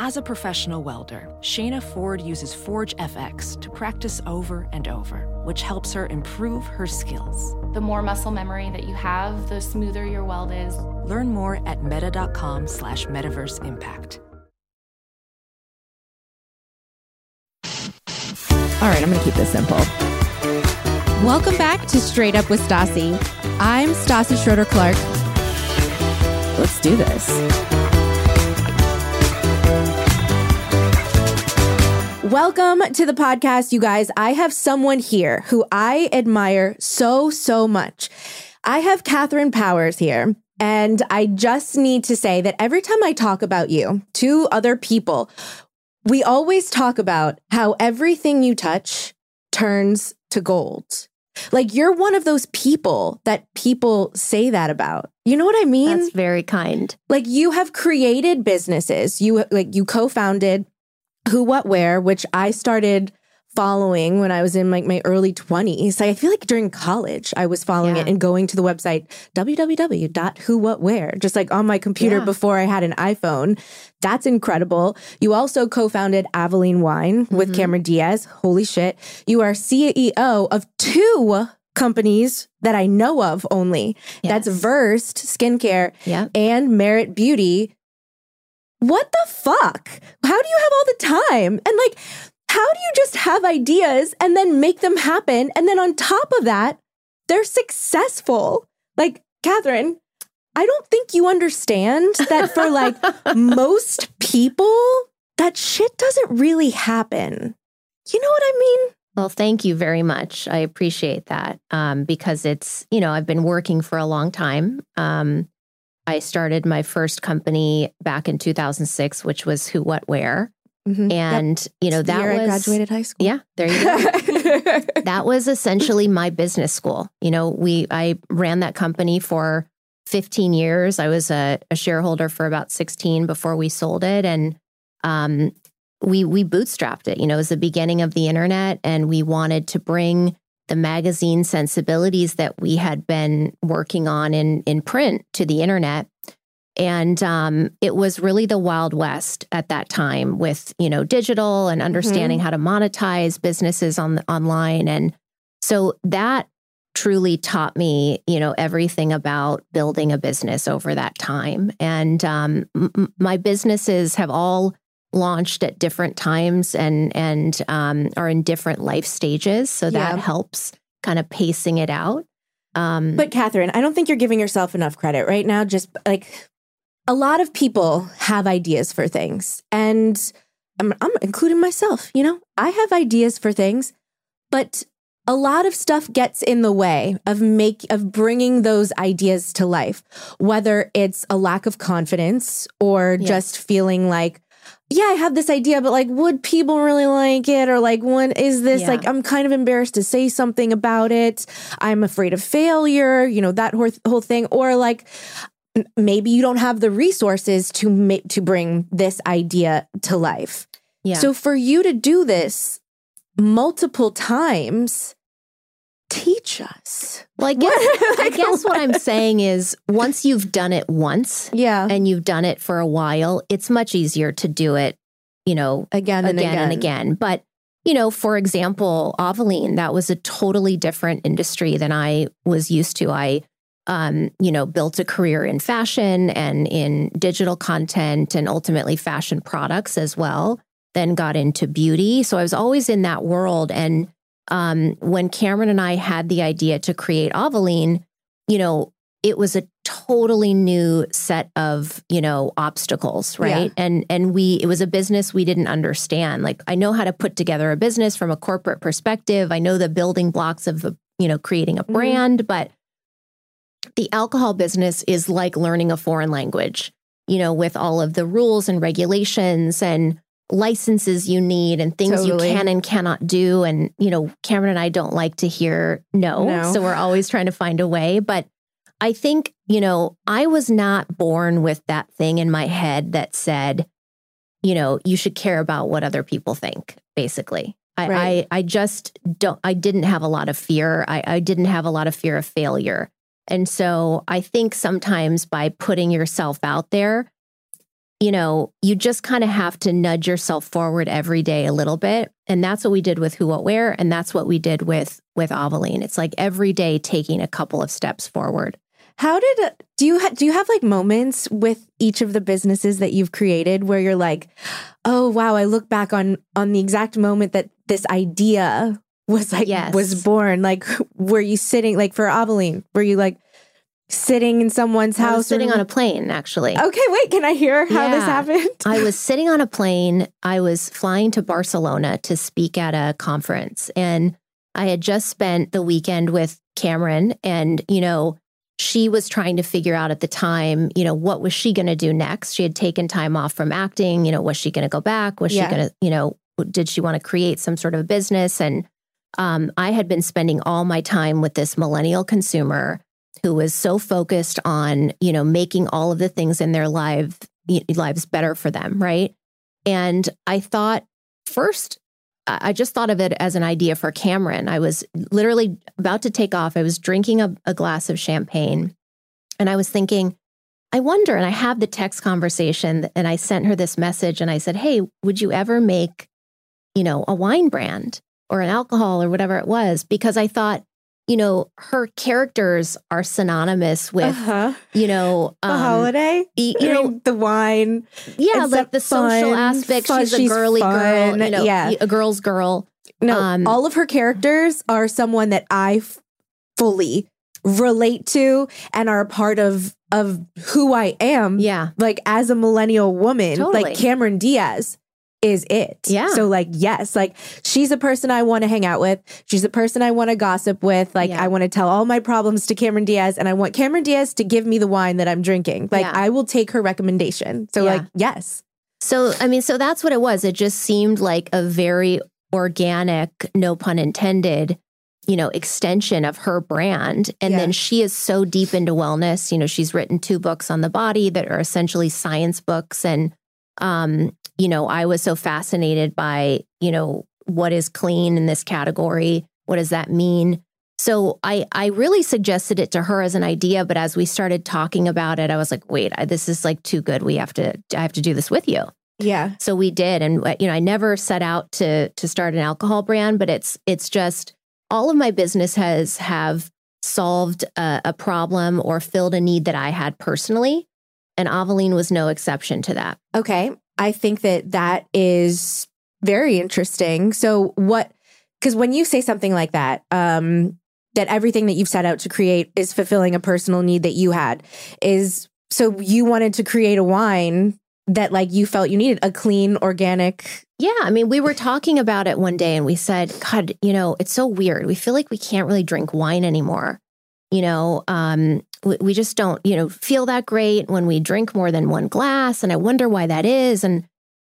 As a professional welder, Shayna Ford uses Forge FX to practice over and over, which helps her improve her skills. The more muscle memory that you have, the smoother your weld is. Learn more at meta.com slash metaverse impact. All right, I'm going to keep this simple. Welcome back to Straight Up with Stassi. I'm Stassi Schroeder Clark. Let's do this. Welcome to the podcast, you guys. I have someone here who I admire so, so much. I have Katherine Powers here. And I just need to say that every time I talk about you to other people, we always talk about how everything you touch turns to gold. Like you're one of those people that people say that about. You know what I mean? That's very kind. Like you have created businesses. You like you co-founded who, What, Wear, which I started following when I was in like my early 20s. I feel like during college, I was following Yeah. it and going to the website www.whowhatwear, just like on my computer Yeah. before I had an iPhone. That's incredible. You also co founded Avaline Wine with Mhm. Cameron Diaz. Holy shit. You are CEO of two companies that I know of only. That's Versed Skincare Yeah. and Merit Beauty. What the fuck? How do you have all the time? And like, how do you just have ideas and then make them happen? And then on top of that, they're successful. Like, Katherine, I don't think you understand that for like most people, that shit doesn't really happen. You know what I mean? Well, thank you very much. I appreciate that um, because it's, you know, I've been working for a long time. Um, I started my first company back in 2006, which was Who, What, Wear. Mhm. Yep. And, you know, The that year was. I graduated high school. Yeah, there you go. that was essentially my business school. You know, we I ran that company for 15 years. I was a, a shareholder for about 16 before we sold it, and um, we we bootstrapped it. You know, it was the beginning of the internet, and we wanted to bring the magazine sensibilities that we had been working on in in print to the internet. And um, it was really the Wild West at that time with, you know, digital and understanding how to monetize businesses on the, online. And so that truly taught me, you know, everything about building a business over that time. And um, m- my businesses have all launched at different times and and um, are in different life stages. So that Yeah. helps kind of pacing it out. Um, But Katherine, I don't think you're giving yourself enough credit right now. Just like a lot of people have ideas for things, and I'm, I'm including myself. You know, I have ideas for things, but a lot of stuff gets in the way of make of bringing those ideas to life. Whether it's a lack of confidence or Yeah. just feeling like. Yeah, I have this idea, but like, would people really like it? Or like, when is this? Yeah. Like, I'm kind of embarrassed to say something about it. I'm afraid of failure, you know, that whole, whole thing. Or like maybe you don't have the resources to make to bring this idea to life. yeah. So for you to do this multiple times, teach us. Well, I guess, I guess what I'm saying is once you've done it once Yeah. and you've done it for a while, it's much easier to do it, you know, Again and again again. and again. But, you know, for example, Avaline, that was a totally different industry than I was used to. I, um, you know, built a career in fashion and in digital content and ultimately fashion products as well. Then got into beauty. So I was always in that world. And um, when Cameron and I had the idea to create Avaline, you know, it was a totally new set of, you know, obstacles, right? And and we it was a business we didn't understand. Like I know how to put together a business from a corporate perspective. I know the building blocks of, the, you know, creating a Mhm. brand, but the alcohol business is like learning a foreign language. you know, with all of the rules and regulations and licenses you need and things Totally. you can and cannot do. And, you know, Cameron and I don't like to hear no. No. So we're always trying to find a way. But I think, you know, I was not born with that thing in my head that said, you know, you should care about what other people think, basically. I, Right. I, I just don't, I didn't have a lot of fear. I, I didn't have a lot of fear of failure. And so I think sometimes by putting yourself out there, you know, you just kind of have to nudge yourself forward every day a little bit. And that's what we did with Who What Wear. And that's what we did with with Avaline. It's like every day taking a couple of steps forward. How did uh, do you ha- do you have like moments with each of the businesses that you've created where you're like, oh wow, I look back on on the exact moment that this idea was like Yes. was born. Like, were you sitting like for Avaline? Were you like sitting in someone's I house? was sitting or- on a plane, actually. Okay, wait. Can I hear how this happened? I was sitting on a plane. I was flying to Barcelona to speak at a conference. And I had just spent the weekend with Cameron. And, you know, she was trying to figure out at the time, you know, what was she going to do next? She had taken time off from acting. You know, was she going to go back? Was Yeah. she going to, you know, did she want to create some sort of business? And um, I had been spending all my time with this millennial consumer who was so focused on, you know, making all of the things in their life lives better for them, right? And I thought first, I just thought of it as an idea for Cameron. I was literally about to take off. I was drinking a, a glass of champagne and I was thinking, I wonder, and I have the text conversation and I sent her this message and I said, Hey, would you ever make, you know, a wine brand or an alcohol or whatever it was? Because I thought, you know, her characters are synonymous with, uh-huh. you know, The um, holiday. y- I you know, the wine. yeah, like a the social aspect. fun- she's a she's girly girl, you know, yeah. a girl's girl. No, Um, all of her characters are someone that I f- fully relate to and are a part of of who I am. Yeah, Like as a millennial woman, Totally. like Cameron Diaz is it. Yeah. So like yes, like she's a person I want to hang out with. She's a person I want to gossip with. Like Yeah. I want to tell all my problems to Cameron Diaz and I want Cameron Diaz to give me the wine that I'm drinking. Like Yeah. I will take her recommendation. So Yeah. like yes. So, I mean, so that's what it was. It just seemed like a very organic, no pun intended, you know, extension of her brand. And Yeah. then she is so deep into wellness. You know, she's written two books on the body that are essentially science books. And, um, you know, I was so fascinated by, you know, what is clean in this category? What does that mean? So I I really suggested it to her as an idea, but as we started talking about it, I was like, wait, I, this is like too good. We have to I have to do this with you. Yeah. So we did, and uh, you know, I never set out to to start an alcohol brand, but it's it's just all of my business has have solved a, a problem or filled a need that I had personally, and Avaline was no exception to that. Okay. I think that that is very interesting. So what cuz when you say something like that, um that everything that you've set out to create is fulfilling a personal need that you had is so you wanted to create a wine that like you felt you needed a clean organic Yeah, I mean, we were talking about it one day and we said, God, you know, it's so weird. We feel like we can't really drink wine anymore. You know, um, we, we just don't, you know, feel that great when we drink more than one glass. And I wonder why that is. And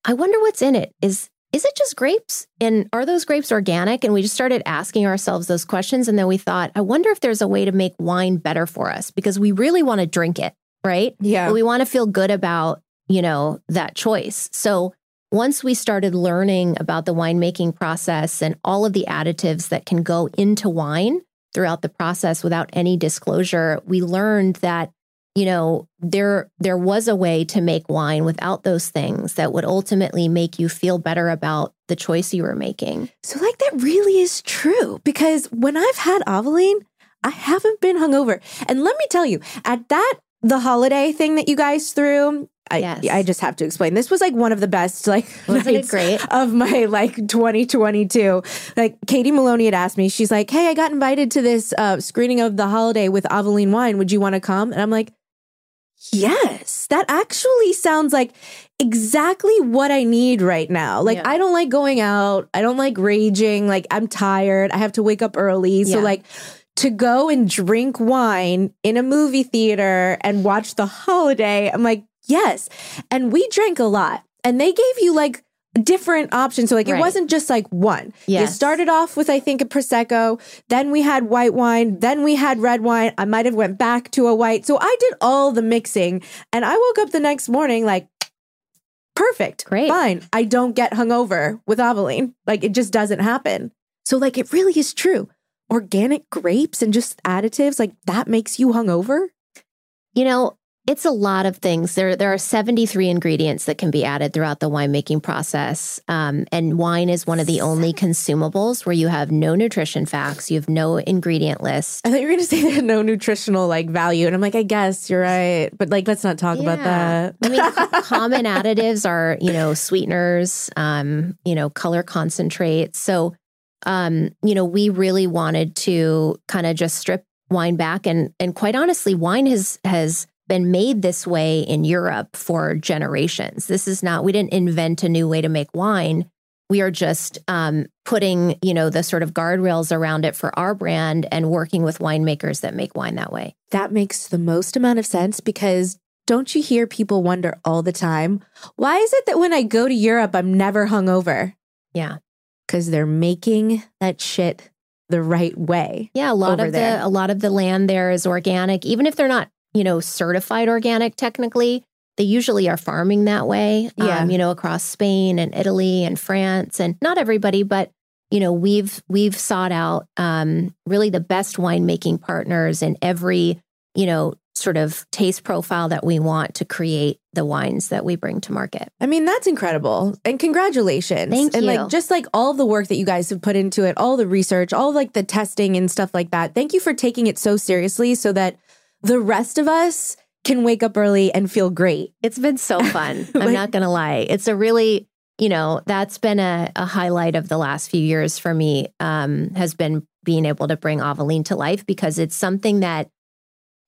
I wonder what's in it. Is is it just grapes? And are those grapes organic? And we just started asking ourselves those questions. And then we thought, I wonder if there's a way to make wine better for us because we really want to drink it, right? yeah but we want to feel good about you know that choice so once we started learning about the winemaking process and all of the additives that can go into wine throughout the process without any disclosure we learned that you know there there was a way to make wine without those things that would ultimately make you feel better about the choice you were making So, like, that really is true because when I've had Avaline, I haven't been hungover. And let me tell you, at that, the holiday thing that you guys threw, I, Yes. I just have to explain. This was like one of the best, like, Wasn't it great? of my like 2022. Like, Katie Maloney had asked me, she's like, Hey, I got invited to this uh, screening of the holiday with Avaline Wine. Would you want to come? And I'm like, Yes, that actually sounds like exactly what I need right now. Like, Yeah. I don't like going out. I don't like raging. Like, I'm tired. I have to wake up early. So, Yeah. like, to go and drink wine in a movie theater and watch the holiday, I'm like, Yes. And we drank a lot. And they gave you like different options. So like Right. it wasn't just like one. You Yes. started off with I think a prosecco, then we had white wine, then we had red wine. I might have went back to a white. So I did all the mixing and I woke up the next morning like perfect. Great. Fine. I don't get hungover with Avaline. Like it just doesn't happen. So like it really is true. Organic grapes and just additives like that makes you hungover? You know, it's a lot of things. There, there are 73 ingredients that can be added throughout the winemaking process. Um, and wine is one of the only consumables where you have no nutrition facts, you have no ingredient list. I thought you were gonna say they had no nutritional like value, and I'm like, I guess you're right, but like, let's not talk about Yeah. that. I mean, common additives are, you know, sweeteners, um, you know, color concentrates. So, um, you know, we really wanted to kind of just strip wine back, and and quite honestly, wine has has been made this way in Europe for generations. This is not we didn't invent a new way to make wine. We are just um, putting, you know, the sort of guardrails around it for our brand and working with winemakers that make wine that way. that makes the most amount of sense because don't you hear people wonder all the time, why is it that when I go to Europe, I'm never hungover? Yeah. Because they're making that shit the right way. Yeah, a lot of there. the a lot of the land there is organic, even if they're not, you know, certified organic technically. They usually are farming that way. Yeah. Um, you know, across Spain and Italy and France, and not everybody, but you know, we've we've sought out um, really the best winemaking partners in every, you know, sort of taste profile that we want to create the wines that we bring to market. I mean, that's incredible. And congratulations. Thank and you. like just like all the work that you guys have put into it, all the research, all like the testing and stuff like that. Thank you for taking it so seriously so that the rest of us can wake up early and feel great. It's been so fun. I'm not going to lie. It's a really, you know, that's been a, a highlight of the last few years for me, um, has been being able to bring Avaline to life because it's something that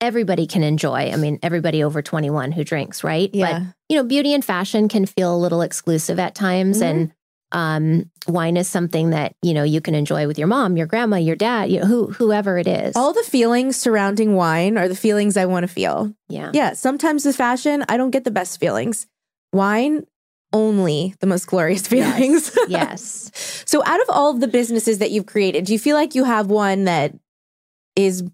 everybody can enjoy. I mean, everybody over 21 who drinks, right? But, you know, beauty and fashion can feel a little exclusive at times. Mhm. And um, wine is something that, you know, you can enjoy with your mom, your grandma, your dad, you know, who, whoever it is. all the feelings surrounding wine are the feelings I want to feel. yeah. Yeah, sometimes with fashion, I don't get the best feelings. Wine, only the most glorious feelings. yes. so, out of all of the businesses that you've created, do you feel like you have one that is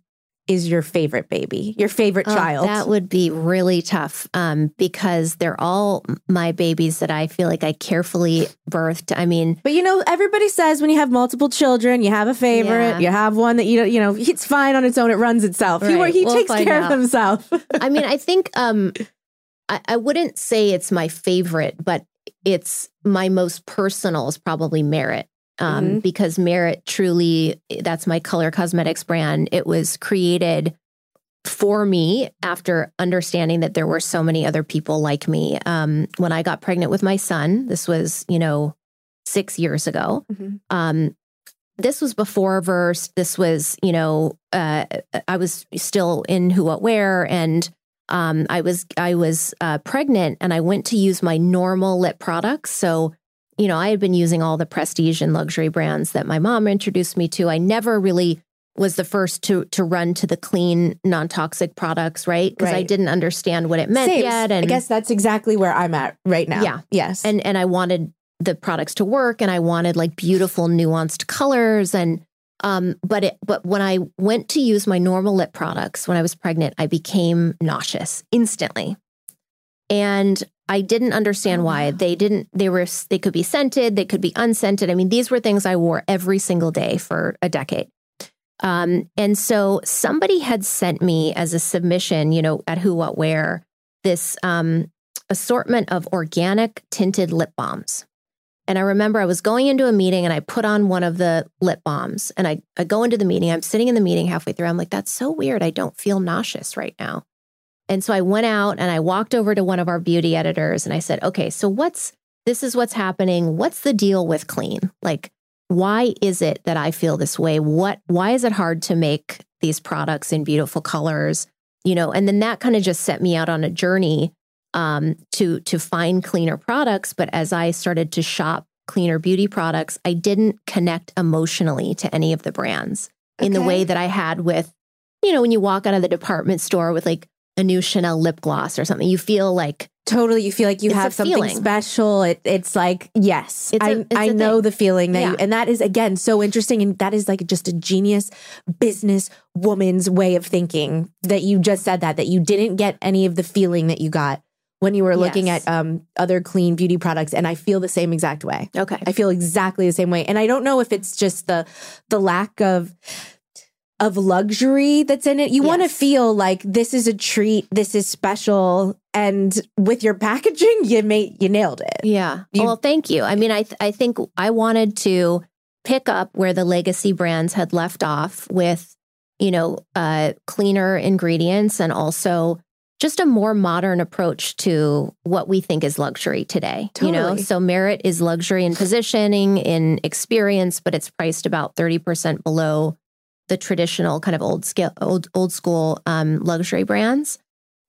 is your favorite baby, your favorite Oh, child? That would be really tough um, because they're all my babies that I feel like I carefully birthed. I mean, but you know, everybody says when you have multiple children, you have a favorite. Yeah. You have one that you don't, you know, it's fine on its own. It runs itself. He, Right, he we'll takes care out. of himself. I mean, I think um, I, I wouldn't say it's my favorite, but it's my most personal is probably Merit. Um, Mm-hmm. Because Merit truly, that's my color cosmetics brand. It was created for me after understanding that there were so many other people like me. Um, when I got pregnant with my son, this was, you know, six years ago. Mhm. Um, this was before verse. This was, you know, uh, I was still in who, what, wear, and um, I was I was uh, pregnant, and I went to use my normal lip products. So, you know, I had been using all the prestige and luxury brands that my mom introduced me to. I never really was the first to to run to the clean, non toxic products, right? Because I didn't understand what it meant Same. yet, and I guess that's exactly where I'm at right now. Yeah. Yes. and and I wanted the products to work and I wanted like beautiful nuanced colors and um but it but when I went to use my normal lip products when I was pregnant I became nauseous instantly. And I didn't understand why. They didn't they were they could be scented, they could be unscented. I mean these were things I wore every single day for a decade. Um and so somebody had sent me as a submission, you know, at who what wear this um assortment of organic tinted lip balms. And I remember I was going into a meeting and I put on one of the lip balms and I, I go into the meeting. I'm sitting in the meeting halfway through. I'm like, that's so weird. I don't feel nauseous right now. And so I went out and I walked over to one of our beauty editors and I said, okay, so what's this is what's happening. What's the deal with clean? Like, why is it that I feel this way? What why is it hard to make these products in beautiful colors? You know, and then that kind of just set me out on a journey um, to to find cleaner products. But as I started to shop cleaner beauty products, I didn't connect emotionally to any of the brands in the way that I had with, you know, when you walk out of the department store with like a new Chanel lip gloss or something, you feel like Totally, you feel like you have something feeling. special. It, it's like yes, It's a- I it's I a know thing. the feeling that, you, and that is again so interesting, and that is like just a genius business woman's way of thinking. That you just said that that you didn't get any of the feeling that you got when you were looking Yes. at um, other clean beauty products, and I feel the same exact way. Okay. I feel exactly the same way. And I don't know if it's just the the lack of of luxury that's in it. You want to feel like this is a treat, this is special, and with your packaging, you made you nailed it. Yeah. You- well, thank you. I mean, I th- I think I wanted to pick up where the legacy brands had left off with, you know, uh, cleaner ingredients and also just a more modern approach to what we think is luxury today. You know, so Merit is luxury in positioning, in experience, but it's priced about thirty percent below the traditional kind of old scale, old old school um, luxury brands.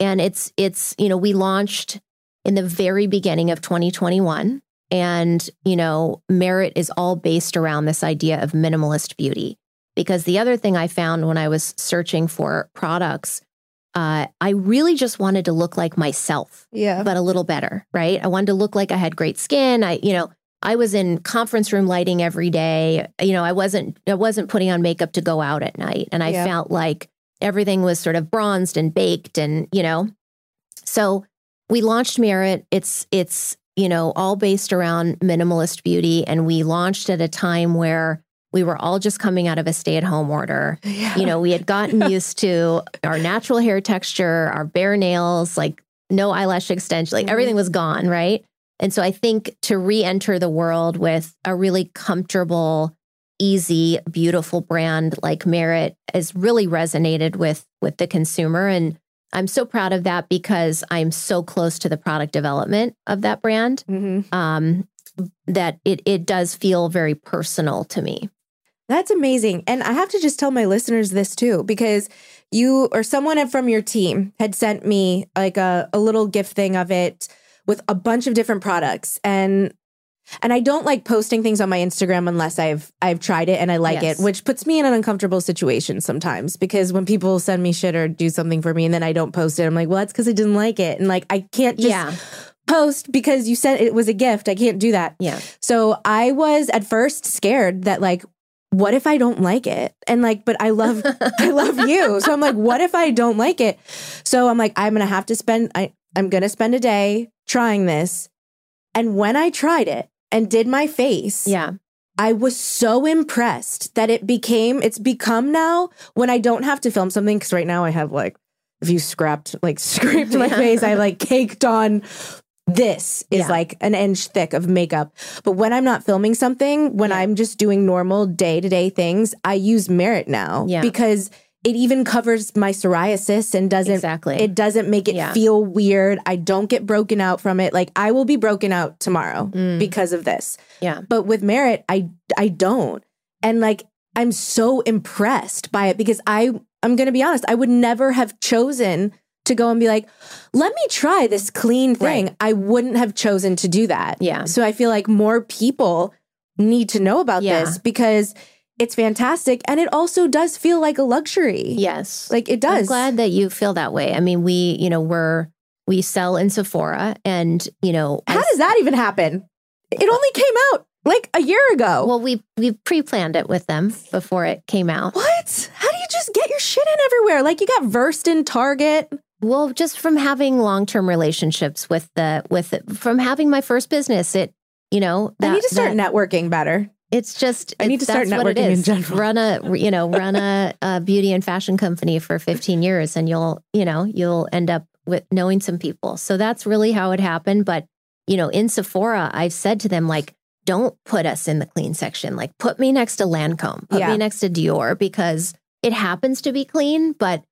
And it's it's you know we launched in the very beginning of 2021. And, you know, merit is all based around this idea of minimalist beauty. Because the other thing I found when I was searching for products, uh, I really just wanted to look like myself, Yeah. but a little better, right? I wanted to look like I had great skin. I, you know, I was in conference room lighting every day. You know, I wasn't I wasn't putting on makeup to go out at night. And I Yeah. felt like everything was sort of bronzed and baked and, you know. So we launched Merit. It's it's, you know, all based around minimalist beauty. And we launched at a time where we were all just coming out of a stay-at-home order. Yeah. You know, we had gotten used to our natural hair texture, our bare nails, like no eyelash extension, like Mhm. everything was gone, right? And so I think to re-enter the world with a really comfortable, easy, beautiful brand like Merit has really resonated with with the consumer. And I'm so proud of that because I'm so close to the product development of that brand Mhm. um, that it it does feel very personal to me. That's amazing. And I have to just tell my listeners this too, because you or someone from your team had sent me like a, a little gift thing of it with a bunch of different products. And and I don't like posting things on my Instagram unless I've I've tried it and I like Yes. it, which puts me in an uncomfortable situation sometimes because when people send me shit or do something for me and then I don't post it, I'm like, well, that's because I didn't like it. And like I can't just yeah, post because you said it was a gift. I can't do that. yeah, So I was at first scared that like, what if I don't like it? And like, but I love I love you. So I'm like, what if I don't like it? So I'm like, I'm gonna have to spend I, I'm gonna spend a day trying this. And when I tried it and did my face, yeah. I was so impressed that it became it's become now when I don't have to film something, because right now I have like if you scrapped like scraped my Yeah. face, I like caked on this is Yeah. like an inch thick of makeup. But when I'm not filming something, when Yeah. I'm just doing normal day to day things, I use Merit now because it even covers my psoriasis and doesn't Exactly. it doesn't make it Yeah. feel weird. I don't get broken out from it. Like I will be broken out tomorrow Mm. because of this. Yeah. But with Merit, I I don't. And like I'm so impressed by it because I I'm going to be honest, I would never have chosen to go and be like, "Let me try this clean thing." Right. I wouldn't have chosen to do that. Yeah. So I feel like more people need to know about Yeah. this because it's fantastic and it also does feel like a luxury. Yes. Like it does. I'm glad that you feel that way. I mean, we, you know, we're we sell in Sephora and, you know, How I- does that even happen? It only came out like a year ago. well, we we pre-planned it with them before it came out. what? How do you just get your shit in everywhere? Like you got versed in Target. Well, just from having long-term relationships with the with from having my first business, it, you know, I need to start that- networking better. It's just I need to start that's what it networking in general. Run a you know run a, a beauty and fashion company for 15 years, and you'll you know you'll end up with knowing some people. So that's really how it happened. But you know, in Sephora, I've said to them like, don't put us in the clean section. Like, put me next to Lancome. Put Yeah. me next to Dior because it happens to be clean, but.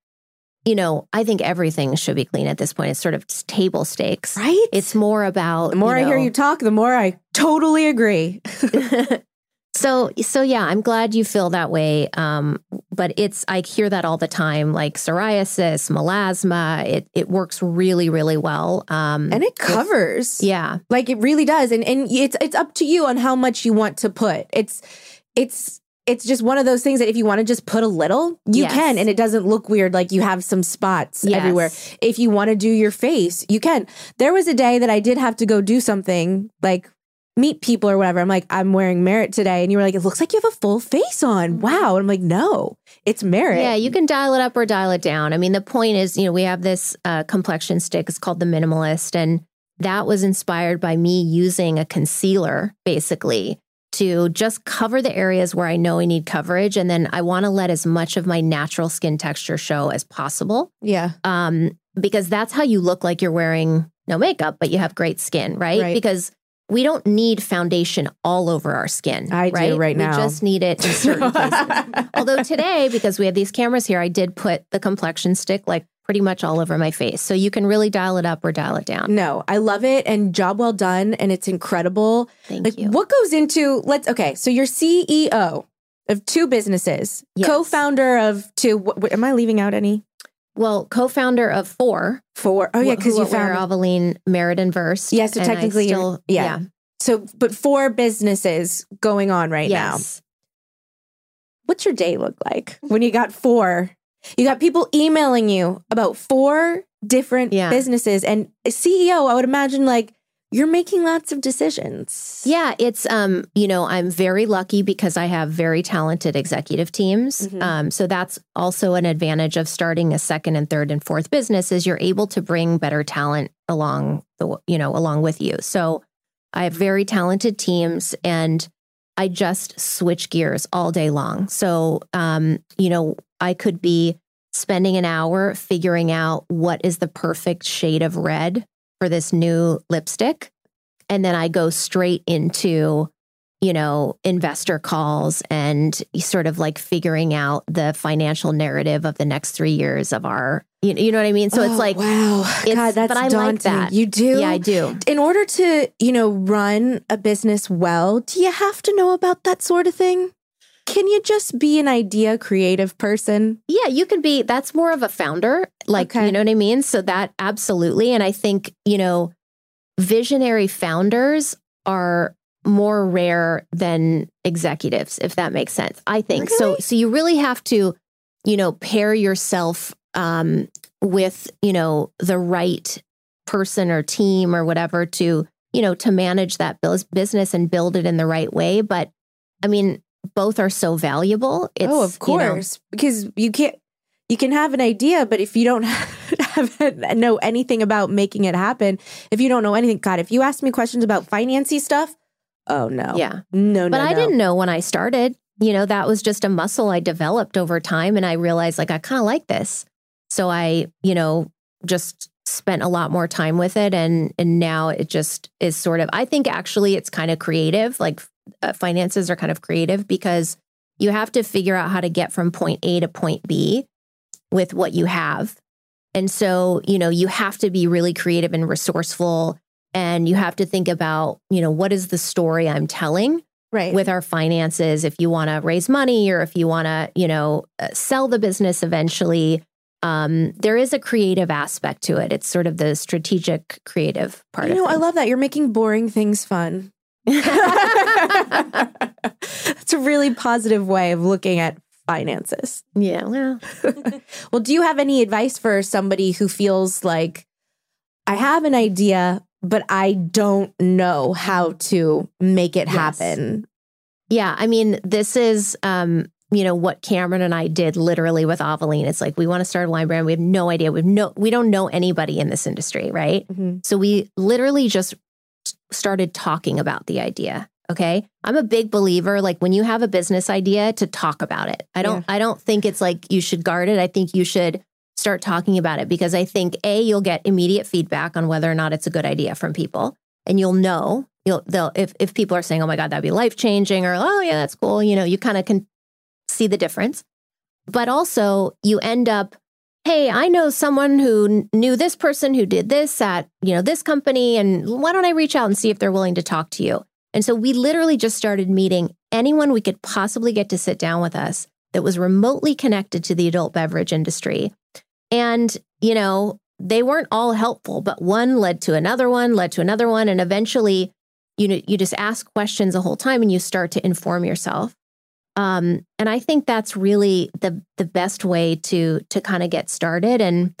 You know, I think everything should be clean at this point. It's sort of table stakes. Right? It's more about the more I hear you talk, the more I totally agree. so so yeah i'm glad you feel that way um but it's i hear that all the time like psoriasis melasma it it works really really well um and it covers. yeah Like it really does. And and it's it's up to you on how much you want to put. It's it's it's just one of those things that if you want to just put a little, you Yes. can, and it doesn't look weird. Like you have some spots Yes. everywhere. If you want to do your face, you can. There was a day that I did have to go do something like meet people or whatever. I'm like, I'm wearing Merit today. And you were like, it looks like you have a full face on. Wow. And I'm like, no, it's Merit. Mm-hmm. Yeah, you can dial it up or dial it down. I mean, the point is, you know, we have this uh, complexion stick. It's called the Minimalist, and that was inspired by me using a concealer, basically, to just cover the areas where I know I need coverage, and then I want to let as much of my natural skin texture show as possible, Yeah. um, because that's how you look like you're wearing no makeup, but you have great skin, right? Right. Because we don't need foundation all over our skin. I do right, right now. We just need it in certain places. Although today, because we have these cameras here, I did put the complexion stick like pretty much all over my face. So you can really dial it up or dial it down. No, I love it and job well done. And it's incredible. Thank like you. what goes into let's okay so you're ceo of two businesses Yes. co-founder of two what, what- am i leaving out any Well, co-founder of Four. four oh yeah because you found Avaline and Verse. Yeah, so technically still, yeah. so but four businesses going on right now what's your day look like when you got four you got people emailing you about four different Yeah. businesses and a ceo i would imagine like you're making lots of decisions Yeah, it's um, you know, I'm very lucky because I have very talented executive teams. Mhm. Um, so that's also an advantage of starting a second and third and fourth business is you're able to bring better talent along the you know along with you. So I have very talented teams and I just switch gears all day long. So um, you know, I could be spending an hour figuring out what is the perfect shade of red for this new lipstick and then I go straight into, you know, investor calls and sort of like figuring out the financial narrative of the next three years of our, you, know, you know what I mean? So Oh, it's like, wow it's- god that's but I like daunting that. you do yeah, I do. in order to, you know, run a business well, do you have to know about that sort of thing? Can you just be an idea creative person? Yeah, you can be, that's more of a founder, like, Okay. you know what I mean? So that absolutely. And I think, you know, visionary founders are more rare than executives, if that makes sense. I think so. Really? So you really have to, you know, pair yourself um, with, you know, the right person or team or whatever to, you know, to manage that business and build it in the right way. But I mean, both are so valuable. It's, oh, of you know, course, because you can't. You can have an idea, but if you don't have know anything about making it happen, if you don't know anything, God, if you ask me questions about financy stuff, oh no, yeah. no, no, But I no. didn't know when I started. You know, that was just a muscle I developed over time. And I realized like I kind of like this. So I, you know, just spent a lot more time with it. And and now it just is sort of, I think actually it's kind of creative. Like uh, finances are kind of creative because you have to figure out how to get from point A to point B with what you have. And so, you know, you have to be really creative and resourceful. And you have to think about, you know, what is the story I'm telling? right with our finances if you want to raise money or if you want to you know uh, sell the business eventually um, there is a creative aspect to it it's sort of the strategic creative part You know, I love that you're making boring things fun. It's a really positive way of looking at finances. yeah well Well, do you have any advice for somebody who feels like I have an idea, but I don't know how to make it Yes. happen? yeah i mean this is um you know what cameron and i did literally with Avaline. it's like we want to start a wine brand we have no idea we have no we don't know anybody in this industry right Mhm. So we literally just started talking about the idea. Okay. I'm a big believer like when you have a business idea to talk about it. I don't I don't think it's like you should guard it. I think you should start talking about it because I think A you'll get immediate feedback on whether or not it's a good idea from people and you'll know you'll they'll if if people are saying, "Oh my god, that'd be life-changing," or "Oh yeah, that's cool," you know, you kind of can see the difference. But also, you end up hey, I know someone who knew this person who did this at, you know, this company and why don't I reach out and see if they're willing to talk to you? And so we literally just started meeting anyone we could possibly get to sit down with us that was remotely connected to the adult beverage industry. And, you know, they weren't all helpful, but one led to another one, led to another one and eventually you know you just ask questions the whole time and you start to inform yourself. Um, and I think that's really the the best way to to kind of get started and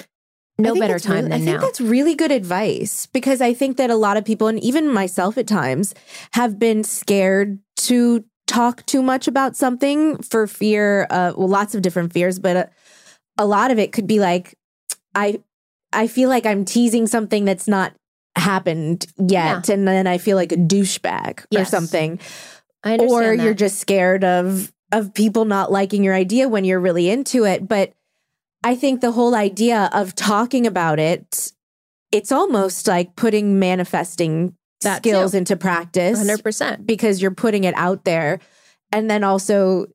no better time really- than now. I think now. that's really good advice because I think that a lot of people, and even myself at times, have been scared to talk too much about something for fear. of well, lots of different fears, but a, a lot of it could be like, I, I feel like I'm teasing something that's not happened yet, and then I feel like a douchebag or something Or you're just scared of of people not liking your idea when you're really into it but i think the whole idea of talking about it it's almost like putting manifesting That skills too. into practice 100%. because you're putting it out there and then also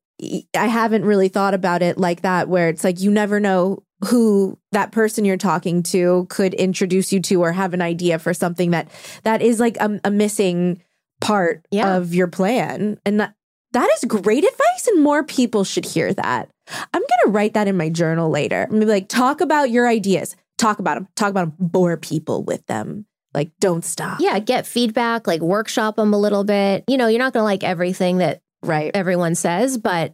i haven't really thought about it like that where it's like you never know who that person you're talking to could introduce you to or have an idea for something that that is like a, a missing part Yeah. of your plan. And that that is great advice and more people should hear that. I'm gonna write that in my journal later. I'm gonna be like talk about your ideas. Talk about them talk about them bore people with them. Like don't stop. Yeah, get feedback, like workshop them a little bit. You know, you're not going to like everything that right. everyone says, but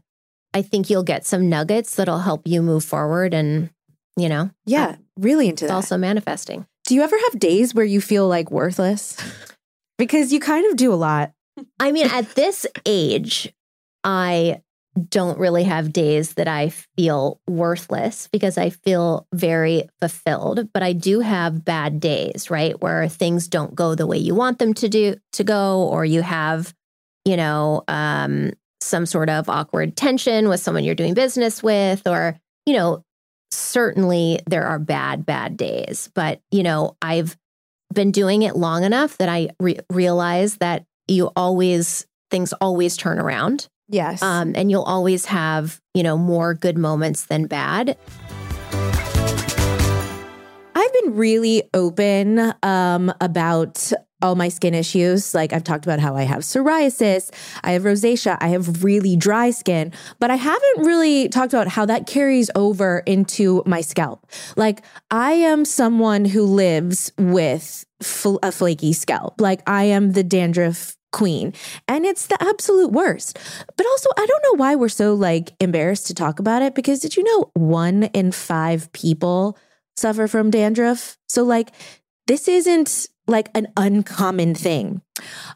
I think you'll get some nuggets that'll help you move forward and, you know, yeah uh, really into it's that. also manifesting. Do you ever have days where you feel like worthless? Because you kind of do a lot. I mean, at this age, I don't really have days that I feel worthless because I feel very fulfilled, but I do have bad days, right? Where things don't go the way you want them to do to go or you have, you know, um some sort of awkward tension with someone you're doing business with or, you know, certainly there are bad bad days, but you know, I've been doing it long enough that I re- realize that you always things always turn around Yes. um, and you'll always have you know more good moments than bad I've been really open um, about all my skin issues. Like I've talked about how I have psoriasis, I have rosacea, I have really dry skin, but I haven't really talked about how that carries over into my scalp. Like I am someone who lives with fl- a flaky scalp. Like I am the dandruff queen and it's the absolute worst. But also I don't know why we're so like embarrassed to talk about it because did you know 1 in 5 people suffer from dandruff. So, like, this isn't like an uncommon thing.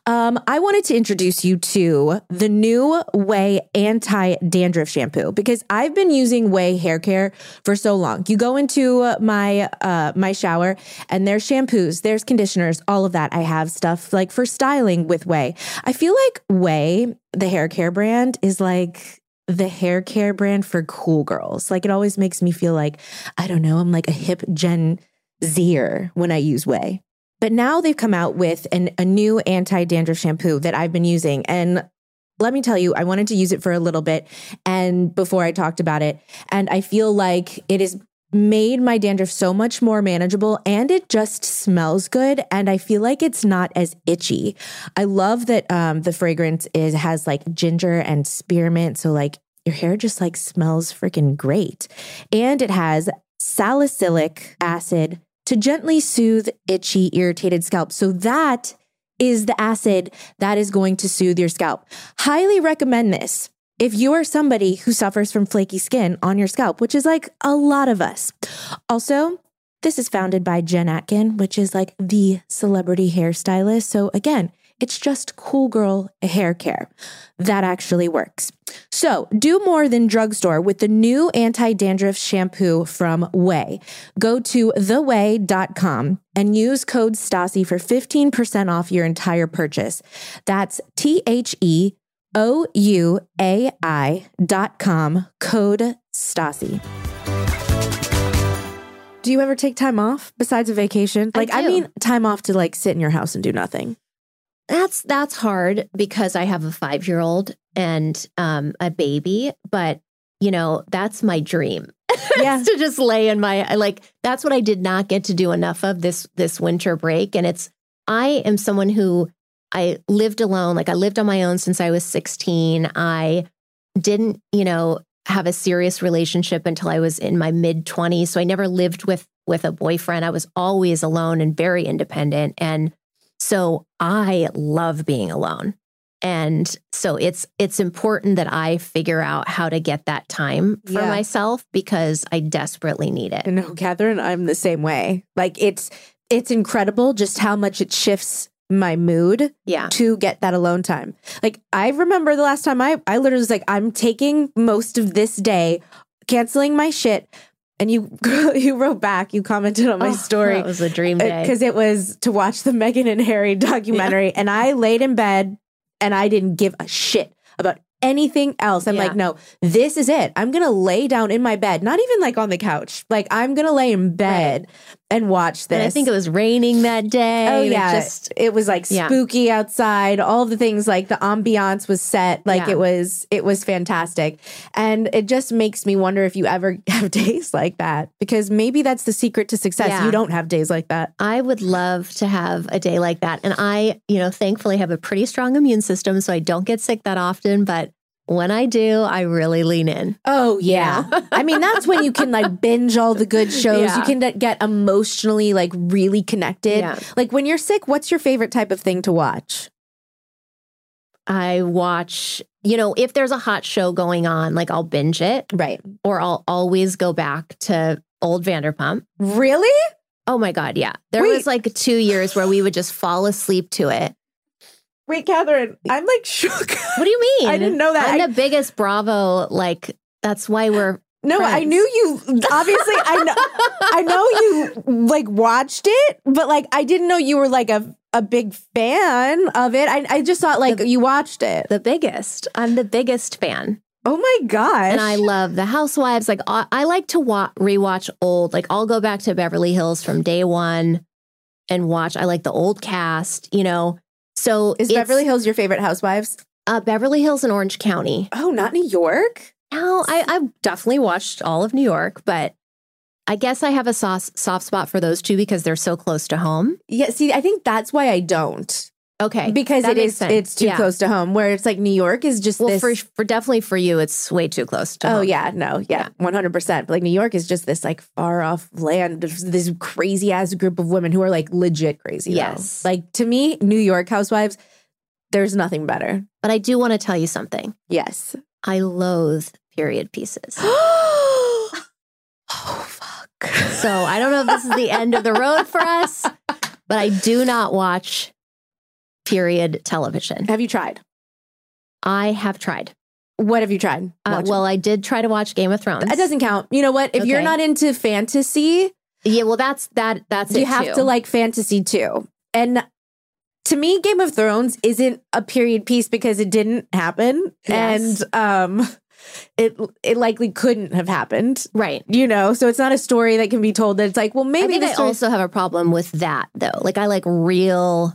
Um, I wanted to introduce you to the new Ouai anti dandruff shampoo because I've been using Ouai hair care for so long. You go into my uh, my shower and there's shampoos, there's conditioners, all of that. I have stuff like for styling with Ouai. I feel like Ouai, the hair care brand, is like the hair care brand for cool girls. Like it always makes me feel like, I don't know, I'm like a hip Gen Zer when I use Ouai. But now they've come out with an, a new anti dandruff shampoo that I've been using. And let me tell you, I wanted to use it for a little bit and before I talked about it. And I feel like it has made my dandruff so much more manageable and it just smells good. And I feel like it's not as itchy. I love that um, the fragrance is has like ginger and spearmint. So like your hair just like smells freaking great. And it has salicylic acid to gently soothe itchy, irritated scalp. So that is the acid that is going to soothe your scalp. Highly recommend this. If you are somebody who suffers from flaky skin on your scalp, which is like a lot of us. Also, this is founded by Jen Atkin, which is like the celebrity hairstylist. So again, it's just cool girl hair care. That actually works. So do more than drugstore with the new anti dandruff shampoo from Ouai. Go to theouai.com and use code STASSI for 15% off your entire purchase. That's T H E O U A I dot com, code STASSI. Do you ever take time off besides a vacation? Like, I, do. mean, time off to like sit in your house and do nothing. That's that's hard because i have a five year old and um, a baby but you know that's my dream. Yeah. to just lay in my like that's what i did not get to do enough of this this winter break. And it's i am someone who i lived alone. Like i lived on my own since i was 16 i didn't you know have a serious relationship until i was in my mid 20s so i never lived with with a boyfriend. I was always alone and very independent. And so I love being alone. And so it's it's important that I figure out how to get that time for Yeah. myself because I desperately need it. No, Katherine, I'm the same way. Like it's it's incredible just how much it shifts my mood Yeah. to get that alone time. Like I remember the last time I I literally was like, I'm taking most of this day, canceling my shit. And you you wrote back, you commented on my Oh, story. That was a dream uh, day. because it was to watch the Meghan and Harry documentary, and I laid in bed and I didn't give a shit about anything else. I'm Yeah. like, no, this is it. I'm gonna lay down in my bed, not even like on the couch. Like I'm gonna lay in bed and watch this. and I think it was raining that day. Oh and it yeah, just it was like Yeah. spooky outside. All the things like the ambiance was set. Like Yeah. it was, it was fantastic, and it just makes me wonder if you ever have days like that because maybe that's the secret to success. Yeah. You don't have days like that. I would love to have a day like that. And I, you know, thankfully have a pretty strong immune system, so I don't get sick that often. But when I do, I really lean in. Oh yeah. I mean that's when you can like binge all the good shows. Yeah. You can get emotionally like really connected. Yeah. Like when you're sick, what's your favorite type of thing to watch? I watch, you know, if there's a hot show going on, like I'll binge it, Right. or I'll always go back to old Vanderpump. Really? Oh my God, yeah. There Wait. was like two years where we would just fall asleep to it. Wait, Katherine, I'm like shook. What do you mean? I didn't know that. I'm I- the biggest Bravo. Like, that's why we're. no, I knew you obviously I know I know you like watched it, but like I didn't know you were like a a big fan of it. I I just thought like you watched it. the biggest. I'm the biggest fan. Oh my gosh. And I love the Housewives. Like I, I like to wa- rewatch old. Like I'll go back to Beverly Hills from day one and watch. I like the old cast. You know, so Is Beverly Hills your favorite housewives? uh, Beverly Hills and Orange County? Oh, not New York? No, I, I've definitely watched all of New York, but I guess I have a soft soft spot for those two because they're so close to home. Yeah, see, I think that's why I don't. Okay, because that it is sense. it's too Yeah. close to home where it's like new york is just Well, this for for definitely for you, it's way too close to. oh home. yeah no yeah, 100% like new york is just this like far off land of this crazy ass group of women who are like legit crazy though. Yes. like to me new york housewives there's nothing better But I do want to tell you something. yes I loathe period pieces. oh fuck So I don't know if this is the end of the road for us, but I do not watch period television. have you tried I have tried. what have you tried Uh, well, I did try to watch Game of Thrones. that doesn't count you know what if you're not into fantasy Yeah, well, that's that. That's you have too. to like fantasy too. And to me, Game of Thrones isn't a period piece because it didn't happen. Yes. And um it it likely couldn't have happened. right. You know, so it's not a story that can be told that it's like, well, I maybe think I also have a problem with that though. Like I like real,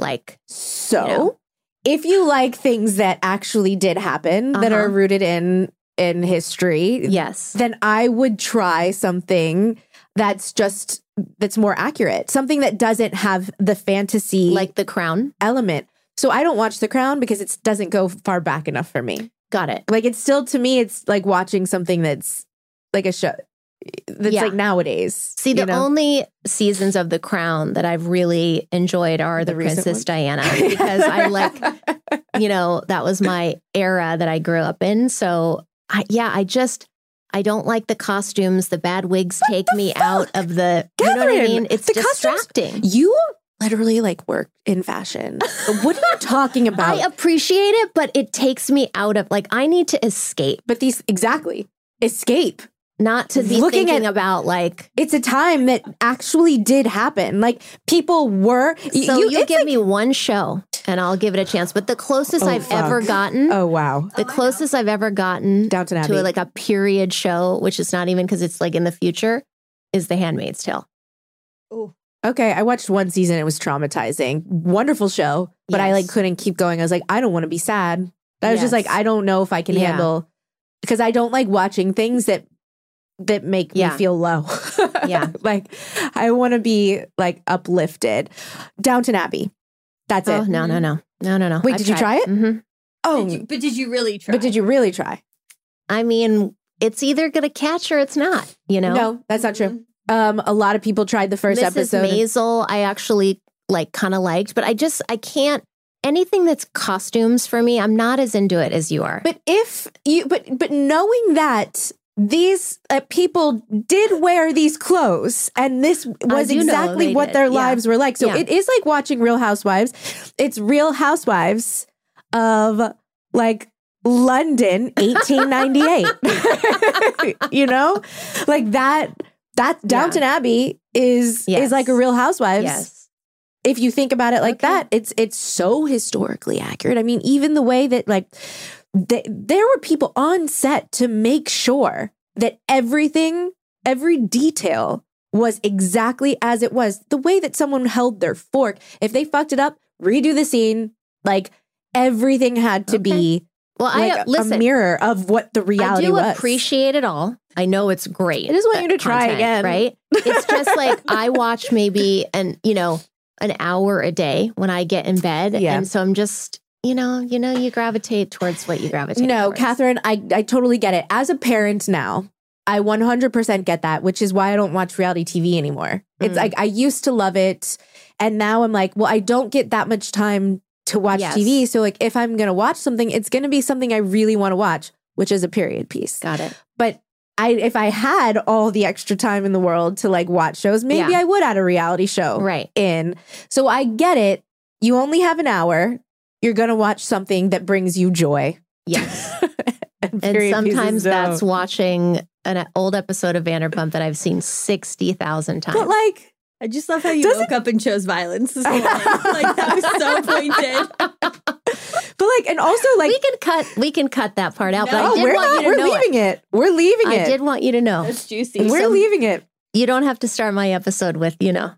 like so you know. if you like things that actually did happen that Uh-huh. are rooted in in history, yes, then I would try something that's just that's more accurate. Something that doesn't have the fantasy like The Crown. element. So I don't watch The Crown because it doesn't go far back enough for me. Got it. Like it's still to me, it's like watching something that's like a show that's Yeah. like nowadays. See, the know? only seasons of The Crown that I've really enjoyed are The the, Princess ones? Diana because I like, you know, that was my era that I grew up in. So, I, yeah, I just I don't like the costumes. The bad wigs take me out of the. you know what I mean? It's the costumes- distracting. you literally like work in fashion. what are you talking about? I appreciate it, but it takes me out of like I need to escape, but these exactly escape. Not to be Looking thinking at- about like. It's a time that actually did happen. Like people were. So you, it's give like- me one show and I'll give it a chance. But the closest Oh, I've fuck. ever gotten, Oh wow, the oh closest I've ever gotten Downton Abbey. to like a period show, which is not even because it's like in the future, is The Handmaid's Tale. Oh, Okay, I watched one season. It was traumatizing. Wonderful show, but I like couldn't keep going. I was like, I don't want to be sad. I was just like, I don't know if I can Yeah. handle because I don't like watching things that that make Yeah. me feel low. Yeah. like I want to be like uplifted. Downton Abbey. That's Oh it. no, no, no, no, no, no. Wait, did you try it? hmm Oh, Did you- but did you really try? but did you really try? I mean, it's either gonna catch or it's not. You know. No, that's not true. Um, a lot of people tried the first Mrs. episode. Maisel, I actually like kind of liked, but I just I can't. anything that's costumes for me, I'm not as into it as you are. But if you, but but knowing that these uh, people did wear these clothes and this was exactly what did, their yeah. lives were like. So Yeah. it is like watching Real Housewives. It's Real Housewives of like London 1898. you know? Like that that Downton Abbey is Yes. is like a Real Housewives yes. if you think about it like Okay. that it's it's so historically accurate i mean even the way that like th- there were people on set to make sure that everything every detail was exactly as it was the way that someone held their fork if they fucked it up redo the scene like everything had to be Well, like I a- listen. a mirror of what the reality I do was appreciate it all. I know it's great. I just want you to try content, again. right? It's just like I watch maybe an you know an hour a day when I get in bed, Yeah. and so I'm just you know you know you gravitate towards what you gravitate. No, towards. Katherine, I, I totally get it. As a parent now, I 100% get that, which is why I don't watch reality TV anymore. It's Mm. like I used to love it. And now I'm like, well, I don't get that much time to watch Yes. TV. So, like, if I'm going to watch something, it's going to be something I really want to watch, which is a period piece. Got it. But I, if I had all the extra time in the world to like watch shows, maybe Yeah. I would add a reality show Right. in. So I get it. You only have an hour. You're going to watch something that brings you joy. Yes. and and sometimes that's don't. watching an old episode of Vanderpump that I've seen sixty thousand times. But like, I just love how you Does woke up and chose violence this morning. like that was so pointed. but like, and also like, we can cut we can cut that part out. No, but I oh, did we're want not. you to We're know leaving it. We're leaving it. it. I did want you to know. That's juicy. We're So- leaving it You don't have to start my episode with you know.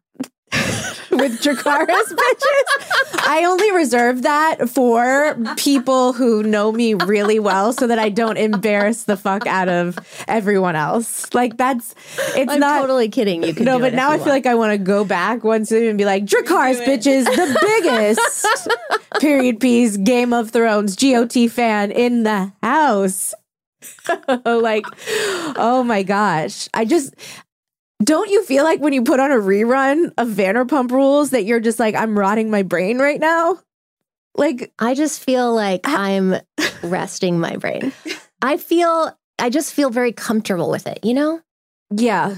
with Dracarys bitches. I only reserve that for people who know me really well, so that I don't embarrass the fuck out of everyone else. Like that's it's I'm not. totally kidding. You can no, but now I you feel want. like I want to go back once and be like, it. bitches, the biggest period piece Game of Thrones GOT fan in the house. like, oh my gosh. I just, don't you feel like when you put on a rerun of Vanderpump Rules that you're just like, I'm rotting my brain right now? Like, I just feel like I'm resting my brain. I feel I just feel very comfortable with it, you know? yeah,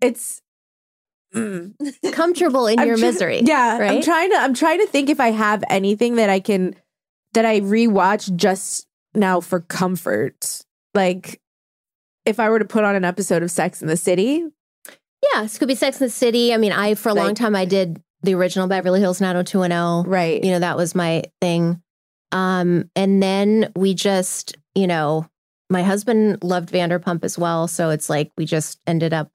it's. mm. Comfortable in your tr- misery. Yeah, I'm trying to. I'm trying to think if I have anything that I can that I rewatch just now for comfort. Like, if I were to put on an episode of Sex in the City, Yeah, Scooby Sex and the City. I mean, I for a long time I did the original Beverly Hills 90210. right? You know, that was my thing. Um, and then we just, you know, my husband loved Vanderpump as well. So it's like we just ended up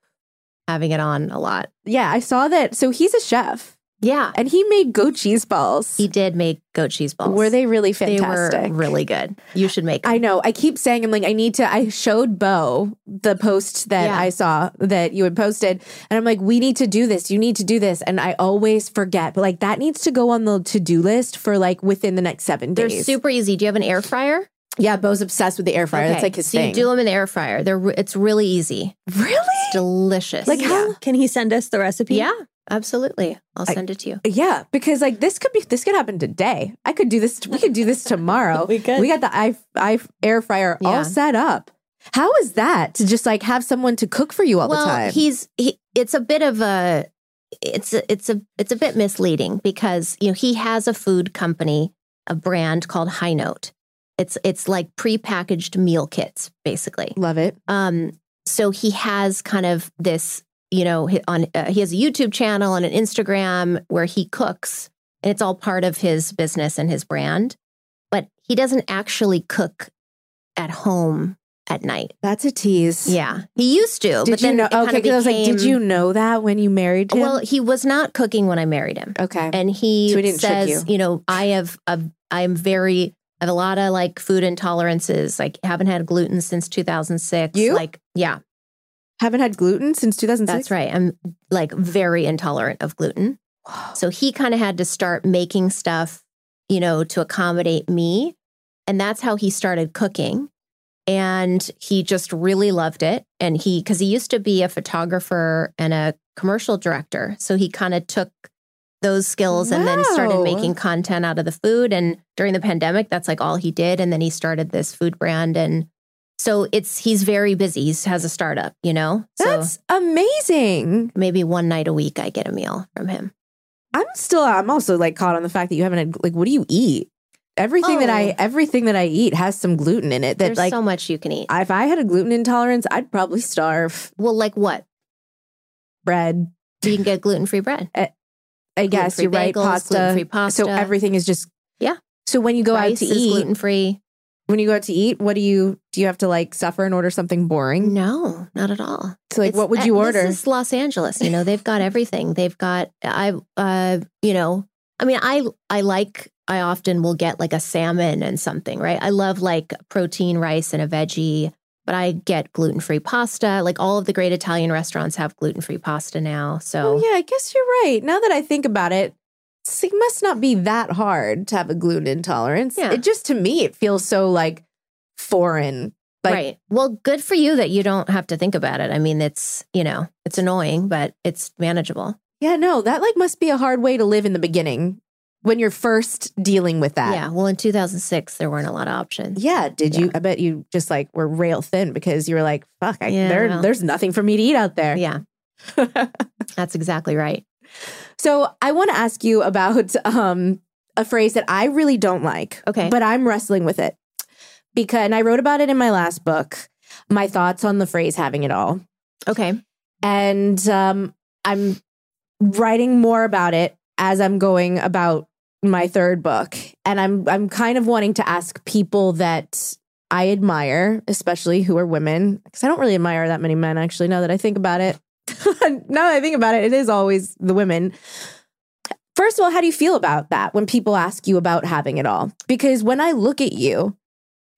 having it on a lot. yeah, I saw that. So he's a chef, Yeah. and he made goat cheese balls. He did make goat cheese balls. Were they really fantastic? They were really good. You should make them. I know. I keep saying I'm like I need to. I showed Beau the post that Yeah. I saw that you had posted, and I'm like, we need to do this. You need to do this, and I always forget. But like that needs to go on the to do list for like within the next seven days. They're days. super easy. Do you have an air fryer? yeah, Beau's obsessed with the air fryer. That's like his so thing. you do them in the air fryer. They're re- it's really easy. really? It's delicious. Like how? Yeah. Can he send us the recipe? Yeah, absolutely. I'll I- send it to you. Yeah, because like this could be this could happen today. I could do this. We could do this tomorrow. We could. We got the i i air fryer Yeah. all set up. How is that to just like have someone to cook for you all well, the time? he's he, it's a bit of a it's a, it's a it's a bit misleading because you know he has a food company, a brand called High Note. It's it's like prepackaged meal kits basically. Love it. Um, so he has kind of this, you know, he- on uh, he has a YouTube channel and an Instagram where he cooks, and it's all part of his business and his brand. But he doesn't actually cook at home at night. That's a tease. Yeah, he used to. Did but you then know? it Okay, because I was like, did you know that when you married him? Well, he was not cooking when I married him, okay. and he So didn't says, you. you know, I have a, I'm very. I have a lot of like food intolerances. Like haven't had gluten since 2006. You? Like yeah, Haven't had gluten since 2006. That's right. I'm like very intolerant of gluten. So he kind of had to start making stuff, you know, to accommodate me. And that's how he started cooking. And he just really loved it. And he, because he used to be a photographer and a commercial director. So he kind of took those skills and then started making content out of the food. And during the pandemic, that's like all he did. And then he started this food brand. And so it's, he's very busy. He has a startup, you know? So That's amazing. maybe one night a week I get a meal from him. I'm still I'm also like caught on the fact that you haven't had like what do you eat? Everything that I Oh. everything that I eat has some gluten in it that There's like so much you can eat. if I had a gluten intolerance, I'd probably starve. well, like what? Bread, You can get gluten free bread. I guess you're right. Pasta. gluten-free pasta. So everything is just Yeah. So when you go Rice out to eat, gluten free. When you go out to eat, what do you do? You have to like suffer and order something boring. No, not at all. So like, It's- what would you order? This is Los Angeles. You know, they've got everything. They've got I uh, you know, I mean, I I like I often will get like a salmon and something, right? I love like protein rice and a veggie, but I get gluten-free pasta. Like all of the great Italian restaurants have gluten-free pasta now. So oh yeah, I guess you're right. Now that I think about it, it must not be that hard to have a gluten intolerance. Yeah. It just to me, it feels so like foreign. Like right. Well, good for you that you don't have to think about it. I mean, it's, you know, it's annoying, but it's manageable. Yeah, no, that like must be a hard way to live in the beginning when you're first dealing with that. Yeah. Well, in 2006, there weren't a lot of options. Yeah. Did you? I bet you just like were rail thin because you were like, fuck, I, Yeah, there, well. there's nothing for me to eat out there. Yeah. That's exactly right. So I want to ask you about um, a phrase that I really don't like. Okay. But I'm wrestling with it because, and I wrote about it in my last book, my thoughts on the phrase having it all. Okay. and um, I'm writing more about it as I'm going about my third book, and I'm I'm kind of wanting to ask people that I admire, especially who are women, because I don't really admire that many men. Actually, now that I think about it, now that I think about it, it is always the women. First of all, how do you feel about that when people ask you about having it all? Because when I look at you,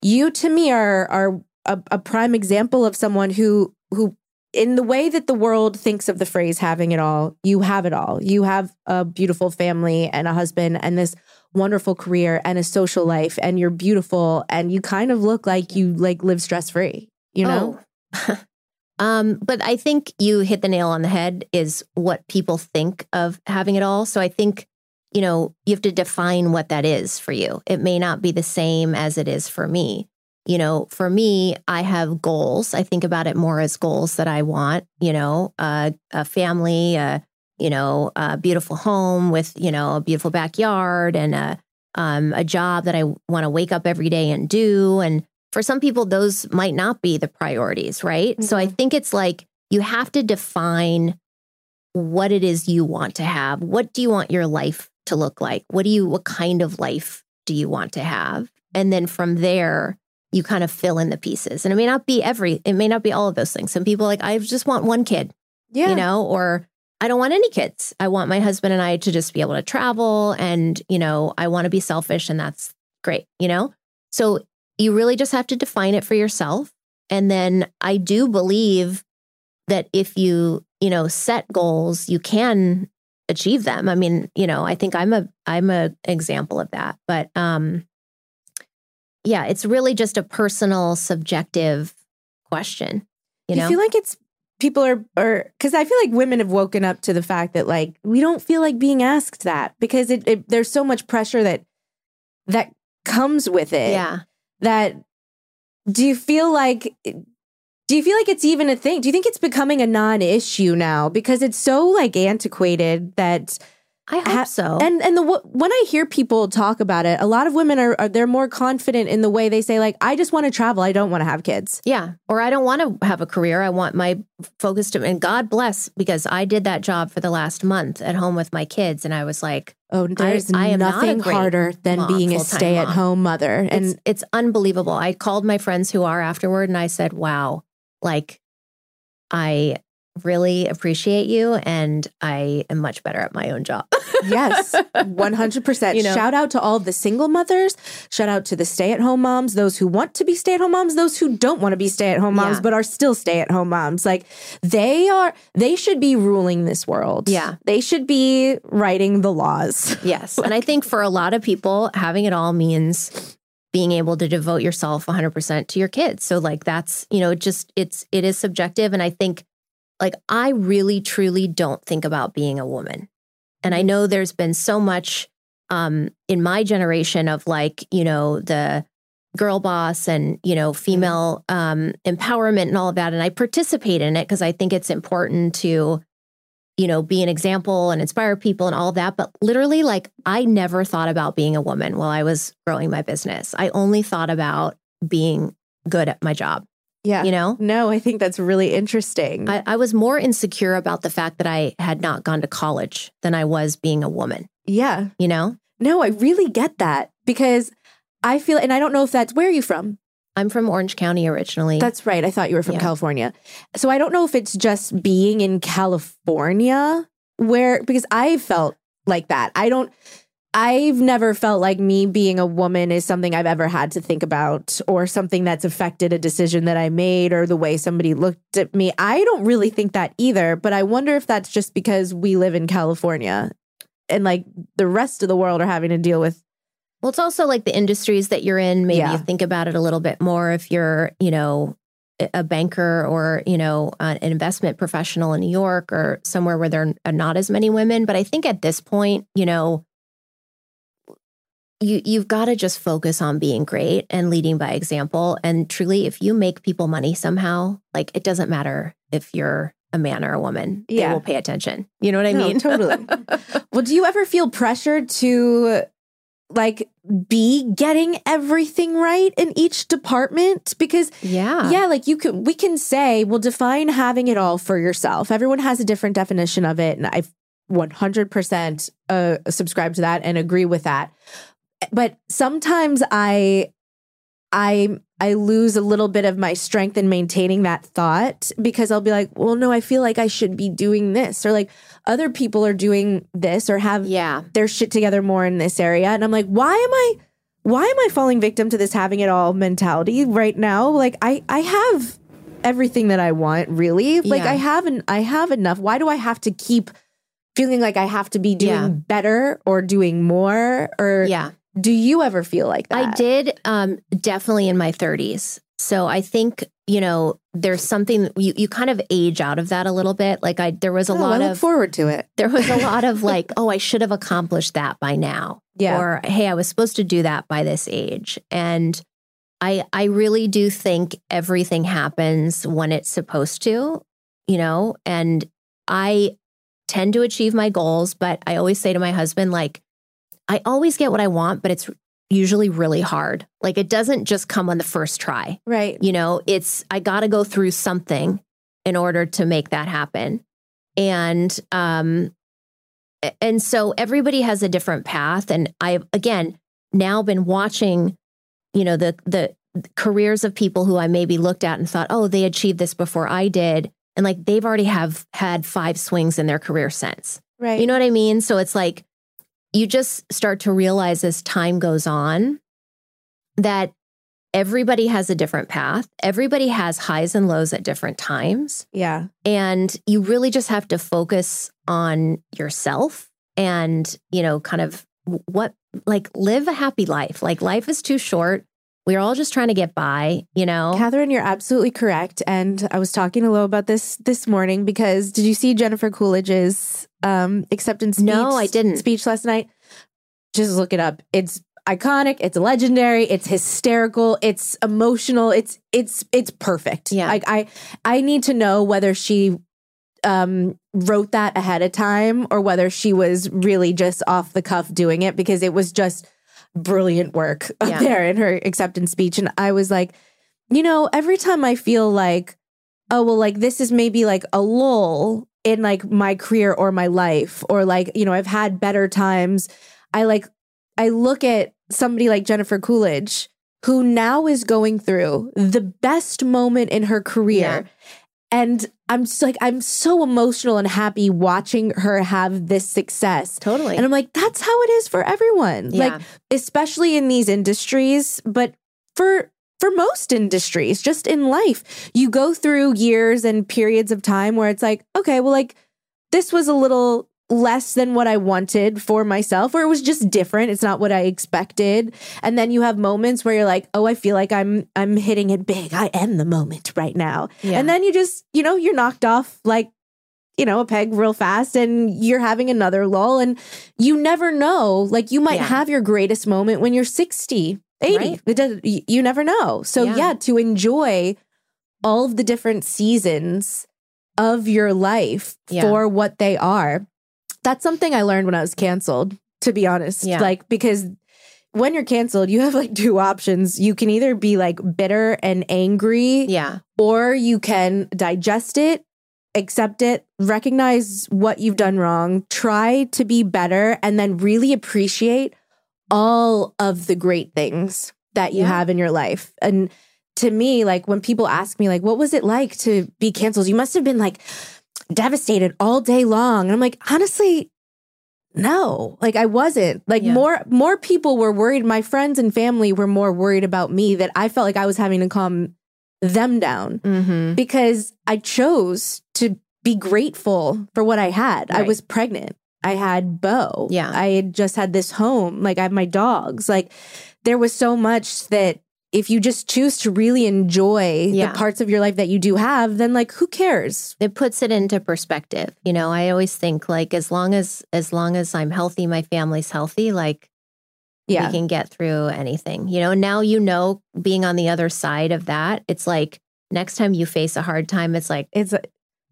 you to me are are a, a prime example of someone who who in the way that the world thinks of the phrase having it all, you have it all. You have a beautiful family and a husband and this wonderful career and a social life and you're beautiful and you kind of look like you like live stress free, you know? Oh. um, but I think you hit the nail on the head is what people think of having it all. So I think, you know, you have to define what that is for you. It may not be the same as it is for me. You know, for me, I have goals. I think about it more as goals that I want, you know, uh, a family, a, you know, a beautiful home with, you know, a beautiful backyard and a, um, a job that I want to wake up every day and do. And for some people, those might not be the priorities, right? So I mm-hmm. think it's like you have to define what it is you want to have. What do you want your life to look like? What do you, what kind of life do you want to have? And then from there, you kind of fill in the pieces. And it may not be every, it may not be all of those things. Some people are like, I just want one kid, Yeah. you know, or I don't want any kids. I want my husband and I to just be able to travel and, you know, I want to be selfish and that's great, you know? So you really just have to define it for yourself. And then I do believe that if you, you know, set goals, you can achieve them. I mean, you know, I think I'm a I'm a example of that. But um yeah, it's really just a personal subjective question, you know. you feel like it's people are are because I feel like women have woken up to the fact that like we don't feel like being asked that because it, it there's so much pressure that that comes with it. yeah. That do you feel like do you feel like it's even a thing? Do you think it's becoming a non-issue now because it's so like antiquated that I hope Ha- so. and and the when I hear people talk about it, a lot of women are, are they're more confident in the way they say like I just want to travel, I don't want to have kids. Yeah. Or I don't want to have a career. I want my focus to, and God bless, because I did that job for the last month at home with my kids. And I was like, Oh, there's I not nothing great harder than mom, being a stay-at-home mother. And it's, it's unbelievable. I called my friends who are afterward and I said, wow, like I really appreciate you. And I am much better at my own job. yes, 100%. You know? Shout out to all the single mothers. Shout out to the stay-at-home moms, those who want to be stay-at-home moms, those who don't want to be stay-at-home moms Yeah. but are still stay-at-home moms. Like they are they should be ruling this world. Yeah. They should be writing the laws. Yes. and I think for a lot of people, having it all means being able to devote yourself 100% to your kids. So like that's, you know, just it's it is subjective and I think like I really truly don't think about being a woman And I know there's been so much um, in my generation of like, you know, the girl boss and, you know, female um, empowerment and all of that. And I participate in it because I think it's important to, you know, be an example and inspire people and all of that. But literally, like, I never thought about being a woman while I was growing my business. I only thought about being good at my job. Yeah. You know? No, I think that's really interesting. I, I was more insecure about the fact that I had not gone to college than I was being a woman, yeah. you know? No, I really get that because I feel, and I don't know if that's where are you from? I'm from Orange County originally. That's right. I thought you were from Yeah. California. So I don't know if it's just being in California where, because I felt like that. I don't, I've never felt like me being a woman is something I've ever had to think about or something that's affected a decision that I made or the way somebody looked at me. I don't really think that either, but I wonder if that's just because we live in California and like the rest of the world are having to deal with. Well, it's also like the industries that you're in. Maybe Yeah. you think about it a little bit more if you're, you know, a- a banker or, you know, an investment professional in New York or somewhere where there are not as many women. But I think at this point, you know, you you've got to just focus on being great and leading by example. And truly, if you make people money somehow, like it doesn't matter if you're a man or a woman, they will pay attention. You know what I No, mean? totally. Well, do you ever feel pressured to like be getting everything right in each department? Because yeah. yeah, like you can we can say, well, define having it all for yourself. Everyone has a different definition of it. And I 100% uh, subscribe to that and agree with that. But sometimes I I I lose a little bit of my strength in maintaining that thought because I'll be like, well, no, I feel like I should be doing this, or like other people are doing this, or have Yeah. their shit together more in this area, and I'm like, why am I, why am I falling victim to this having it all mentality right now? Like, I I have everything that I want, really. Like, Yeah. I have an I have enough. Why do I have to keep feeling like I have to be doing Yeah. better or doing more? Or Yeah. Do you ever feel like that? I did um, definitely in my 30s. So I think, you know, there's something you, you kind of age out of that a little bit. Like I there was a Oh, lot I look of forward to it. there was a lot of like, oh, I should have accomplished that by now. Yeah. Or hey, I was supposed to do that by this age. And I I really do think everything happens when it's supposed to, you know, and I tend to achieve my goals, but I always say to my husband like I always get what I want, but it's usually really hard. Like it doesn't just come on the first try. right. You know, it's I got to go through something in order to make that happen. And um and so everybody has a different path and I've again now been watching you know the the careers of people who I maybe looked at and thought, "Oh, they achieved this before I did." And like they've already have had five swings in their career since. Right. You know what I mean? So it's like you just start to realize as time goes on that everybody has a different path. Everybody has highs and lows at different times. yeah. And you really just have to focus on yourself and, you know, kind of what, like, live a happy life. Like, life is too short. We're all just trying to get by, you know? Katherine, you're absolutely correct. And I was talking to Lo about this this morning because did you see Jennifer Coolidge's um, acceptance speech? No, I didn't. Speech last night. Just look it up. It's iconic. It's legendary. It's hysterical. It's emotional. It's it's it's perfect. Yeah. Like I I need to know whether she um wrote that ahead of time or whether she was really just off the cuff doing it because it was just brilliant work up Yeah. there in her acceptance speech and I was like you know every time I feel like oh well like this is maybe like a lull in like my career or my life or like you know I've had better times I like I look at somebody like Jennifer Coolidge who now is going through the best moment in her career Yeah. And I'm just like I'm so emotional and happy watching her have this success Totally. and I'm like that's how it is for everyone Yeah. like especially in these industries but for for most industries just in life you go through years and periods of time where it's like okay well like this was a little less than what I wanted for myself or it was just different it's not what I expected and then you have moments where you're like oh I feel like I'm I'm hitting it big I am the moment right now Yeah. and then you just you know you're knocked off like you know, a peg real fast and you're having another lull. And you never know. Like you might Yeah. have your greatest moment when you're 60, 80. Right. It does, you never know. So, Yeah. yeah, to enjoy all of the different seasons of your life Yeah. for what they are. That's something I learned when I was canceled, to be honest. Yeah. Like, because when you're canceled, you have like two options. You can either be like bitter and angry, Yeah. or you can digest it, accept it, recognize what you've done wrong, try to be better, and then really appreciate all of the great things that you Yeah. have in your life. And to me, like when people ask me, like, what was it like to be canceled? You must have been like devastated all day long. And I'm like, honestly, no, like I wasn't. Like Yeah. more more people were worried. My friends and family were more worried about me that I felt like I was having to calm them down Mm-hmm. because I chose to be grateful for what I had. I was pregnant. I had Beau. Yeah. I had just had this home. Like I have my dogs. Like there was so much that if you just choose to really enjoy Yeah. the parts of your life that you do have, then like who cares? It puts it into perspective. You know, I always think like as long as as long as I'm healthy, my family's healthy, like Yeah. we can get through anything. You know, now you know being on the other side of that, it's like next time you face a hard time, it's like It's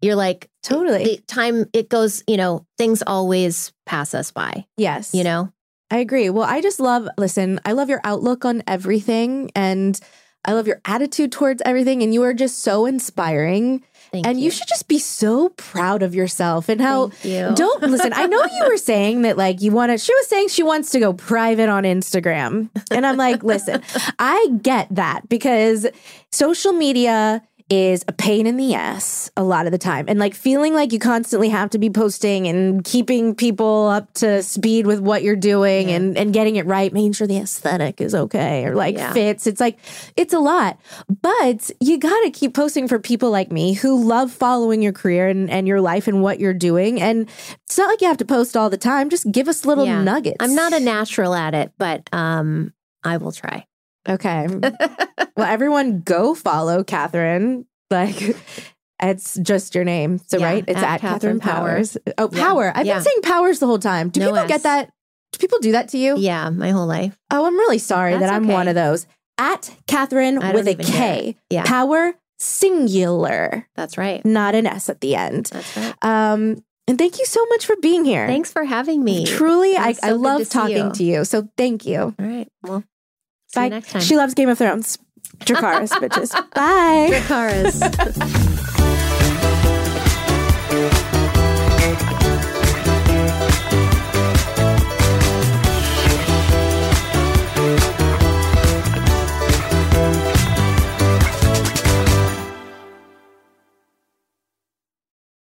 you're like totally. the time it goes, you know, things always pass us by, yes. you know? I agree. Well, I just love, listen, I love your outlook on everything and I love your attitude towards everything. And you are just so inspiring. Thank and you. you. should just be so proud of yourself and how. You. Don't listen. I know you were saying that, like, you want to. She was saying she wants to go private on Instagram. And I'm like, listen, I get that because social media is a pain in the ass a lot of the time. And like feeling like you constantly have to be posting and keeping people up to speed with what you're doing Yeah. and, and getting it right, making sure the aesthetic is okay or like Yeah. fits. It's like, it's a lot. But you got to keep posting for people like me who love following your career and, and your life and what you're doing. And it's not like you have to post all the time. Just give us little Yeah. nuggets. I'm not a natural at it, but um I will try. Okay. well, everyone go follow Katherine. Like, it's just your name. So, Yeah, right? It's at at, Katherine Katherine Powers. Oh, Yeah, Power. I've yeah. been saying Powers the whole time. Do No people S. get that? Do people do that to you? Yeah, my whole life. Oh, I'm really sorry that I'm okay. one of those. At Katherine with a K. Yeah. Power singular, That's right. not an S at the end. That's right. Um, and thank you so much for being here. Thanks for having me. Truly, I, so I love to talking you. to you. So thank you. All right. Well, Bye. next time. She loves Game of Thrones. Dracarys, bitches. Bye. Dracarys.